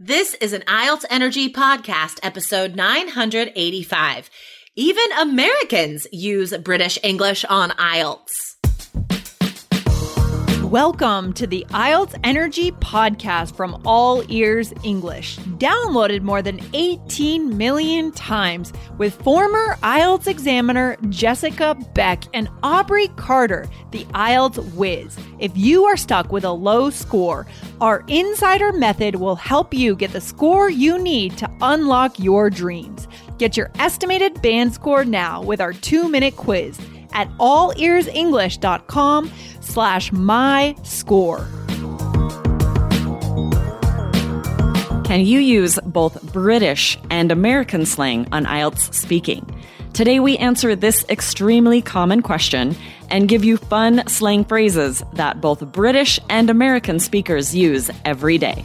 This is an IELTS Energy podcast, episode 985. Even Americans use British English on IELTS. Welcome to the IELTS Energy podcast from All Ears English, downloaded more than 18 million times with former IELTS examiner Jessica Beck and Aubrey Carter, the IELTS whiz. If you are stuck with a low score, our insider method will help you get the score you need to unlock your dreams. Get your estimated band score now with our two minute quiz at allearsenglish.com slash my score. Can you use both British and American slang on IELTS speaking? Today we answer this extremely common question and give you fun slang phrases that both British and American speakers use every day.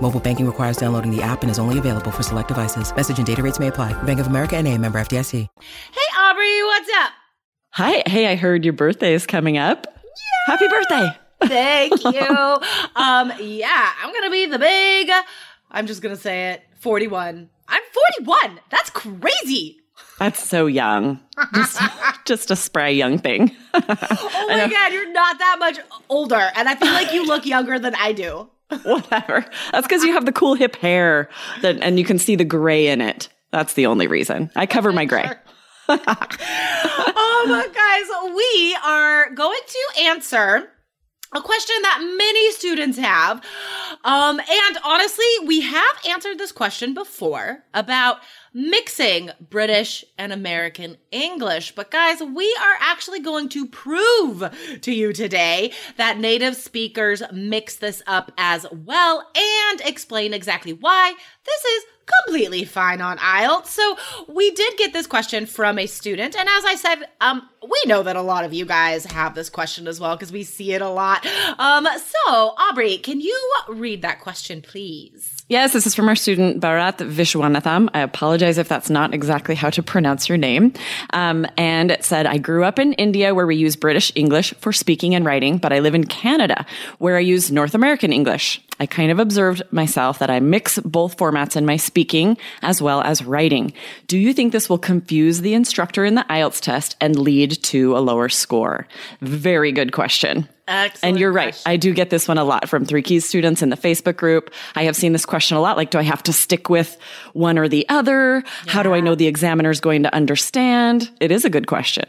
Mobile banking requires downloading the app and is only available for select devices. Message and data rates may apply. Bank of America and a member FDIC. Hey, Aubrey, what's up? Hi, hey, I heard your birthday is coming up. Yeah. Happy birthday! Thank you. um, yeah, I'm gonna be the big, I'm just gonna say it, 41. I'm 41. That's crazy. That's so young. Just, just a spry young thing. Oh my God, you're not that much older. And I feel like you look younger than I do. Whatever. That's because you have the cool hip hair that, and you can see the gray in it. That's the only reason. I cover my gray. um, guys, we are going to answer a question that many students have. Um, and honestly, we have answered this question before about mixing British and American English. But guys, we are actually going to prove to you today that native speakers mix this up as well and explain exactly why this is completely fine on IELTS. So we did get this question from a student, and as I said, um, we know that a lot of you guys have this question as well because we see it a lot. Um, so Aubrey, can you read that question, please? Yes, this is from our student Bharat Vishwanatham. I apologize if that's not exactly how to pronounce your name. Um, and it said, I grew up in India where we use British English for speaking and writing, but I live in Canada where I use North American English. I kind of observed myself that I mix both formats in my speaking as well as writing. Do you think this will confuse the instructor in the IELTS test and lead to a lower score? Very good question. Excellent and you're right. question. I do get this one a lot from Three Keys students in the Facebook group. I have seen this question a lot. Like, do I have to stick with one or the other? How do I know the examiner's going to understand? It is a good question.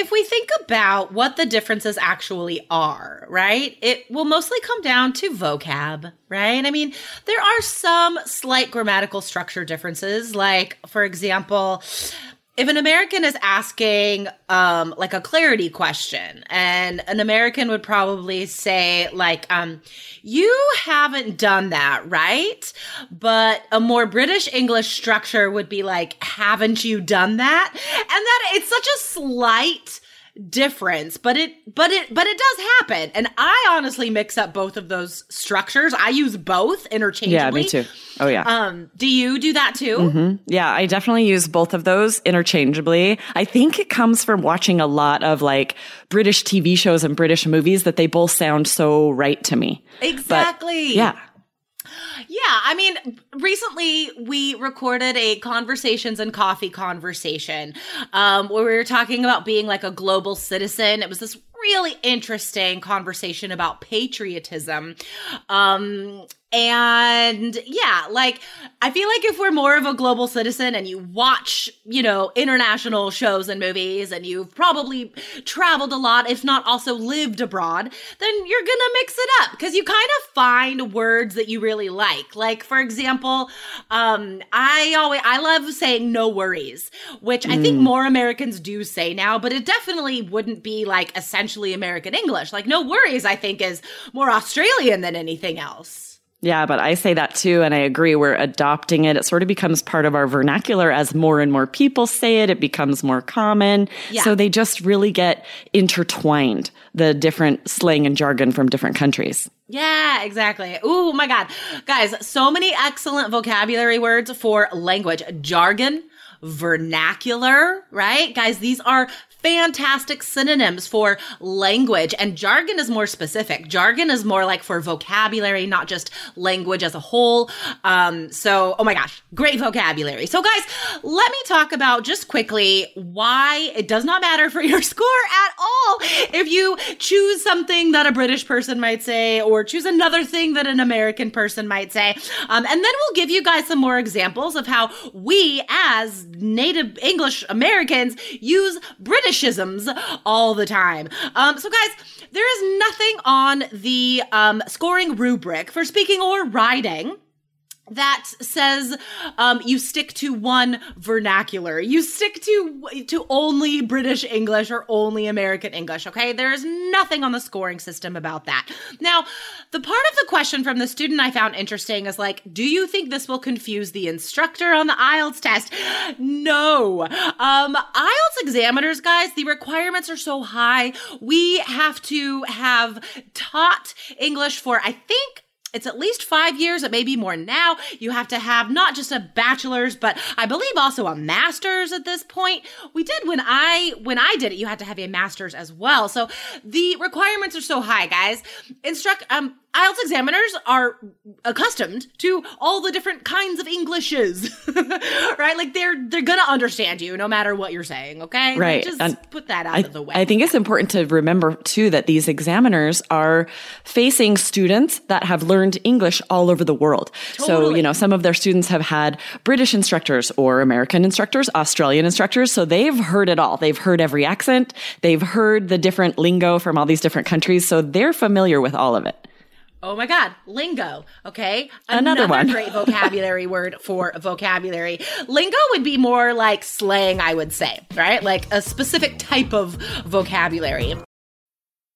If we think about what the differences actually are, right, it will mostly come down to vocab, right? I mean, there are some slight grammatical structure differences. Like, for example, if an American is asking um like a clarity question and an American would probably say like um you haven't done that, right? But a more British English structure would be like haven't you done that? And that it's such a slight difference but it but it but it does happen and i honestly mix up both of those structures i use both interchangeably Yeah, me too. Oh, yeah. um do you do that too Yeah, I definitely use both of those interchangeably. I think it comes from watching a lot of like British TV shows and British movies that they both sound so right to me. But, exactly yeah. Yeah, I mean, recently we recorded a conversations and coffee conversation um, where we were talking about being like a global citizen. It was this really interesting conversation about patriotism. Um, and yeah, like I feel like if we're more of a global citizen and you watch, you know, international shows and movies and you've probably traveled a lot, if not also lived abroad, then you're gonna mix it up because you kind of find words that you really like. Like, for example, um, I always I love saying no worries, which I think more Americans do say now, but it definitely wouldn't be like essentially American English. Like, no worries, I think is more Australian than anything else. Yeah, but I say that too, and I agree. We're adopting it. It sort of becomes part of our vernacular as more and more people say it. It becomes more common. Yeah. So they just really get intertwined, the different slang and jargon from different countries. Yeah, exactly. Oh my God. Guys, so many excellent vocabulary words for language jargon, vernacular, right? Guys, these are fantastic synonyms for language. And jargon is more specific. Jargon is more like for vocabulary not just language as a whole. Um so oh my gosh great vocabulary. So guys let me talk about just quickly why it does not matter for your score at all if you choose something that a british person might say or choose another thing that an american person might say. Um, and then we'll give you guys some more examples of how we as native english americans use Britishisms all the time. Um, so, guys, there is nothing on the um, scoring rubric for speaking or writing that says um, you stick to one vernacular. You stick to to only British English or only American English. Okay, there is nothing on the scoring system about that. Now, the part of the question from the student I found interesting is like, do you think this will confuse the instructor on the IELTS test? No. Um, IELTS examiners, guys, the requirements are so high. We have to have taught English for I think it's at least five years. It may be more now. You have to have not just a bachelor's, but I believe also a master's at this point. We did when I when I did it. You had to have a master's as well. So the requirements are so high, guys. Instruct um IELTS examiners are accustomed to all the different kinds of Englishes, right? Like they're they're gonna understand you no matter what you're saying. Okay, right? Just and put that out I, of the way. I think it's important to remember too that these examiners are facing students that have learned English all over the world. So you know some of their students have had British instructors or American instructors, Australian instructors. So they've heard it all. They've heard every accent. They've heard the different lingo from all these different countries. So they're familiar with all of it. Oh my God, lingo. Okay. Another one. great vocabulary word for vocabulary. Lingo would be more like slang, I would say, right? Like a specific type of vocabulary.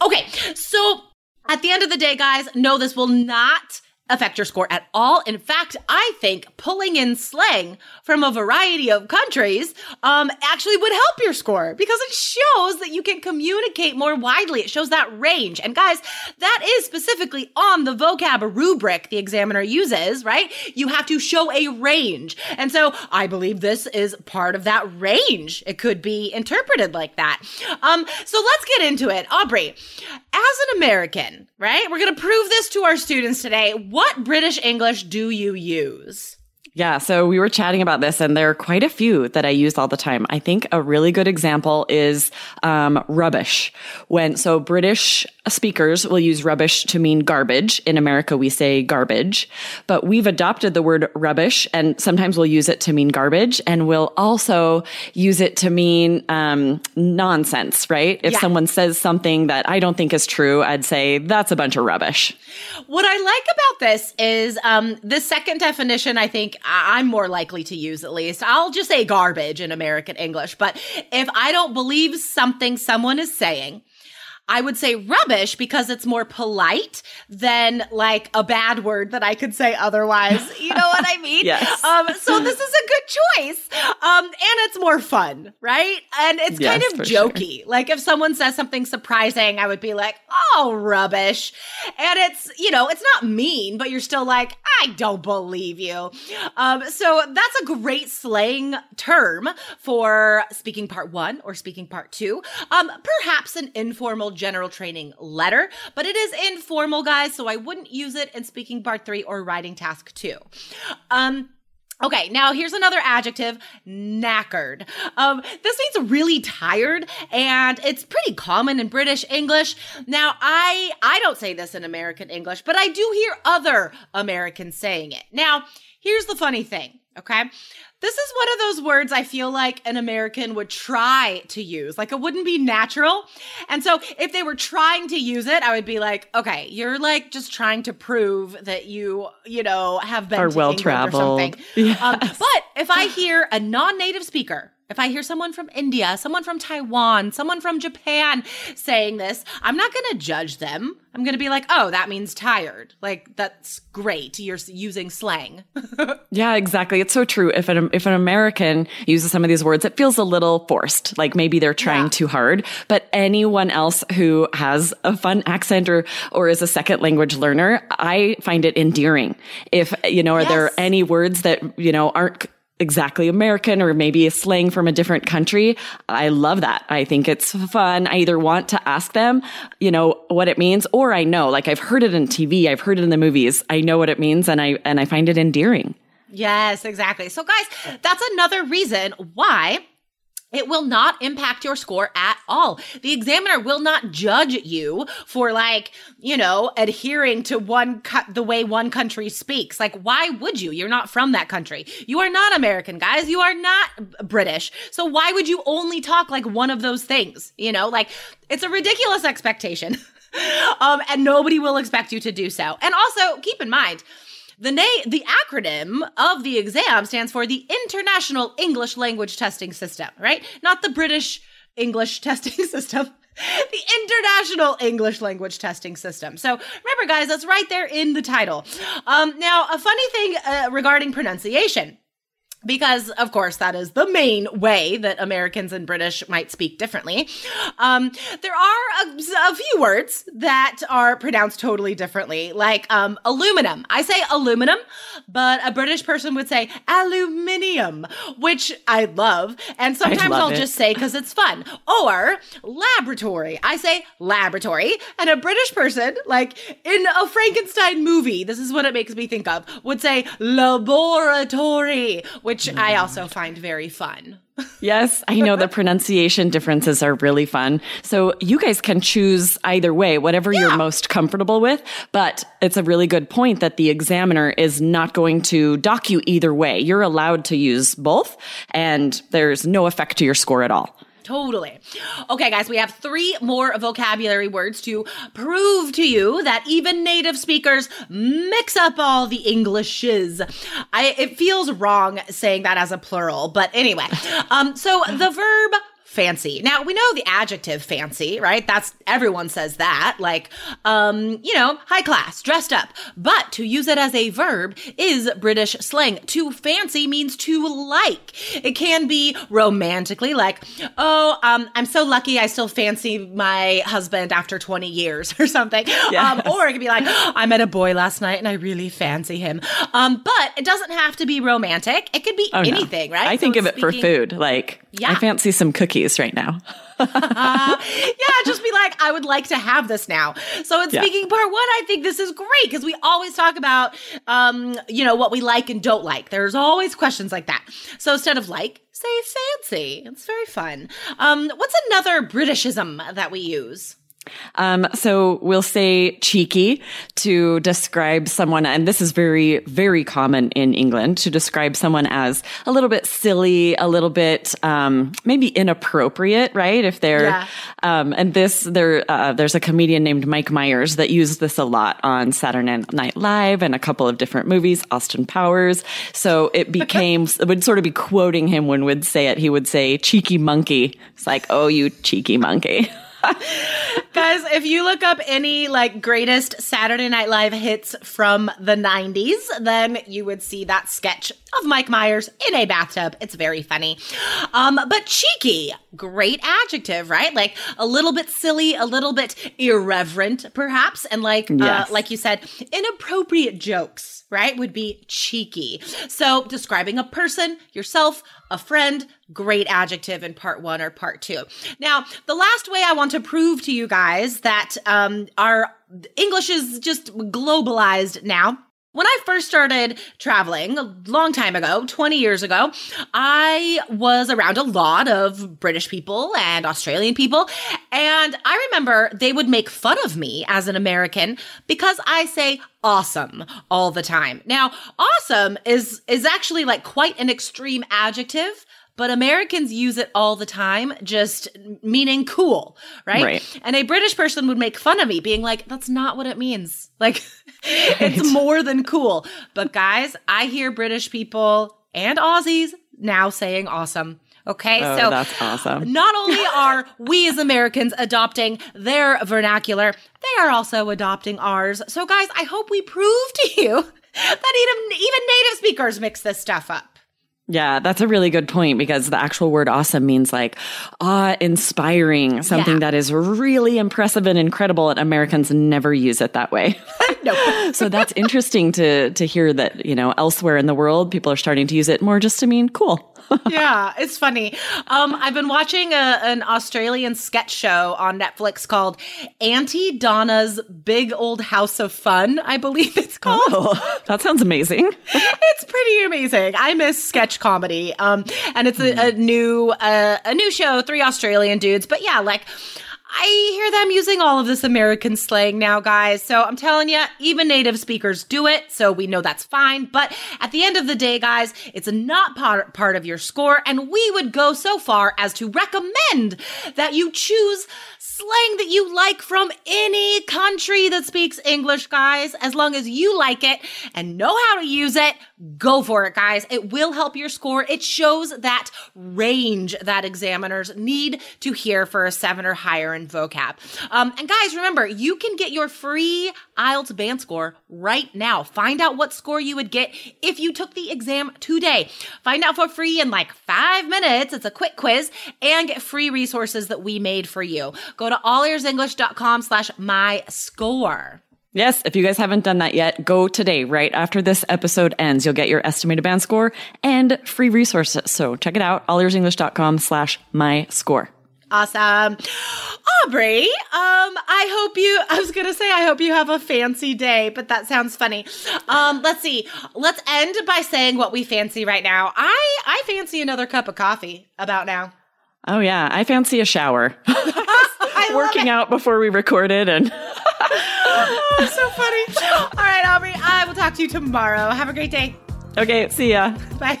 Okay, so at the end of the day, guys, no, this will not affect your score at all. In fact, I think pulling in slang from a variety of countries um, actually would help your score because it shows that you can communicate more widely. It shows that range. And guys, that is specifically on the vocab rubric the examiner uses, right? You have to show a range. And so I believe this is part of that range. It could be interpreted like that. Um, so let's get into it. Aubrey, as an American, right? We're going to prove this to our students today. What British English do you use? Yeah, so we were chatting about this, and there are quite a few that I use all the time. I think a really good example is um, rubbish. When so British speakers will use rubbish to mean garbage. In America, we say garbage, but we've adopted the word rubbish, and sometimes we'll use it to mean garbage, and we'll also use it to mean um, nonsense. Right? If Yeah. someone says something that I don't think is true, I'd say that's a bunch of rubbish. What I like about this is um, the second definition, I think I'm more likely to use at least. I'll just say garbage in American English. But if I don't believe something someone is saying, I would say rubbish because it's more polite than like a bad word that I could say otherwise. You know what I mean? Yes. Um, so this is a good choice. Um, and it's more fun, right? And it's kind of for sure. jokey. Like if someone says something surprising, I would be like, oh, rubbish. And it's, you know, it's not mean, but you're still like, I don't believe you. Um, so that's a great slang term for speaking part one or speaking part two. Um, perhaps an informal general training letter, but it is informal, guys, so I wouldn't use it in speaking part three or writing task two. Um, Okay, now here's another adjective, knackered. Um, this means really tired, and it's pretty common in British English. Now, I I don't say this in American English, but I do hear other Americans saying it. Now, here's the funny thing, okay? This is one of those words I feel like an American would try to use. Like it wouldn't be natural. And so if they were trying to use it, I would be like, okay, you're like just trying to prove that you, you know, have been Are well traveled. Yes. Um, but if I hear a non native speaker if I hear someone from India, someone from Taiwan, someone from Japan saying this, I'm not going to judge them. I'm going to be like, oh, that means tired. Like, that's great. You're using slang. yeah, exactly. It's so true. If an, if an American uses some of these words, it feels a little forced. Like maybe they're trying yeah. too hard. But anyone else who has a fun accent or, or is a second language learner, I find it endearing. If, you know, are yes. there any words that, you know, aren't exactly American or maybe a slang from a different country. I love that. I think it's fun. I either want to ask them, you know, what it means or I know, like I've heard it in TV, I've heard it in the movies. I know what it means and I and I find it endearing. Yes, exactly. So guys, that's another reason why it will not impact your score at all. The examiner will not judge you for like, you know, adhering to one cut the way one country speaks. Like, why would you? You're not from that country. You are not American, guys. You are not British. So why would you only talk like one of those things? You know, like it's a ridiculous expectation. um, and nobody will expect you to do so. And also keep in mind, the na- the acronym of the exam stands for the International English Language Testing System, right? Not the British English testing system. the International English Language Testing System. So remember, guys, that's right there in the title. Um, now, a funny thing uh, regarding pronunciation because of course that is the main way that Americans and British might speak differently. Um, there are a, a, few words that are pronounced totally differently, like um, aluminum. I say aluminum, but a British person would say aluminium, which I love, and sometimes I'll it. just say because it's fun. Or laboratory. I say laboratory, and a British person, like in a Frankenstein movie, this is what it makes me think of, would say laboratory which I also find very fun. yes, I know the pronunciation differences are really fun. So you guys can choose either way, whatever yeah. you're most comfortable with. But it's a really good point that the examiner is not going to dock you either way. You're allowed to use both, and there's no effect to your score at all. Totally. Okay, guys, we have three more vocabulary words to prove to you that even native speakers mix up all the Englishes. I it feels wrong saying that as a plural, but anyway. Um, so the verb fancy. Now we know the adjective fancy, right? That's everyone says that, like, um, you know, high class, dressed up. But to use it as a verb is British slang. To fancy means to like. It can be romantically, like, oh, um, I'm so lucky I still fancy my husband after 20 years or something. Yes. Um, or it could be like, I met a boy last night and I really fancy him. Um, but it doesn't have to be romantic. It could be oh, anything, no. right? I so think of it speaking- for food. Like, yeah. I fancy some cookies right now. uh, yeah, just be like, I would like to have this now. So in yeah. speaking part one, I think this is great because we always talk about, um, you know, what we like and don't like. There's always questions like that. So instead of like, say fancy. It's very fun. Um, what's another Britishism that we use? Um, so we'll say cheeky to describe someone, and this is very, very common in England to describe someone as a little bit silly, a little bit um, maybe inappropriate, right? If they're, yeah. um, and this there, uh, there's a comedian named Mike Myers that used this a lot on Saturday Night Live and a couple of different movies, Austin Powers. So it became it would sort of be quoting him when we'd say it. He would say cheeky monkey. It's like, oh, you cheeky monkey. Guys, if you look up any like greatest Saturday Night Live hits from the 90s, then you would see that sketch of Mike Myers in a bathtub. It's very funny. Um, but cheeky, great adjective, right? Like a little bit silly, a little bit irreverent, perhaps, and like uh, yes. uh, like you said, inappropriate jokes, right? Would be cheeky. So describing a person, yourself, a friend, great adjective in part one or part two. Now, the last way I want to prove to you guys that um, our English is just globalized now when I first started traveling a long time ago, 20 years ago, I was around a lot of British people and Australian people. And I remember they would make fun of me as an American because I say awesome all the time. Now, awesome is, is actually like quite an extreme adjective but Americans use it all the time, just meaning cool, right? Right. And a British person would make fun of me, being like, that's not what it means. Like, it's more than cool. But guys, I hear British people and Aussies now saying awesome. Okay, Oh, so that's awesome. not only are we as Americans adopting their vernacular, they are also adopting ours. So, guys, I hope we prove to you that even, even native speakers mix this stuff up. Yeah, that's a really good point because the actual word awesome means like awe inspiring, something Yeah. that is really impressive and incredible, and Americans never use it that way. No. so that's interesting to to hear that, you know, elsewhere in the world people are starting to use it more just to mean cool. yeah, it's funny. Um, I've been watching a, an Australian sketch show on Netflix called Aunty Donna's Big Old House of Fun, I believe it's called. Oh, that sounds amazing. It's pretty amazing. I miss sketch comedy. Um, and it's a, a new uh, a new show, three Australian dudes. But yeah, like I hear them using all of this American slang now, guys. So I'm telling you, even native speakers do it. So we know that's fine. But at the end of the day, guys, it's not part, part of your score. And we would go so far as to recommend that you choose slang that you like from any country that speaks English, guys. As long as you like it and know how to use it, go for it, guys. It will help your score. It shows that range that examiners need to hear for a seven or higher in vocab. Um, and guys, remember, you can get your free IELTS band score right now. Find out what score you would get if you took the exam today. Find out for free in like five minutes. It's a quick quiz and get free resources that we made for you. Go to allearsenglish.com slash my score. Yes, if you guys haven't done that yet, go today, right after this episode ends. You'll get your estimated band score and free resources. So check it out, allearsenglish.com slash my score. Awesome. Aubrey, um, I hope you, I was going to say, I hope you have a fancy day, but that sounds funny. Um, let's see. Let's end by saying what we fancy right now. I, I fancy another cup of coffee about now. Oh yeah, I fancy a shower. Working out before we recorded and Oh, so funny. All right, Aubrey, I will talk to you tomorrow. Have a great day. okay, see ya. Bye.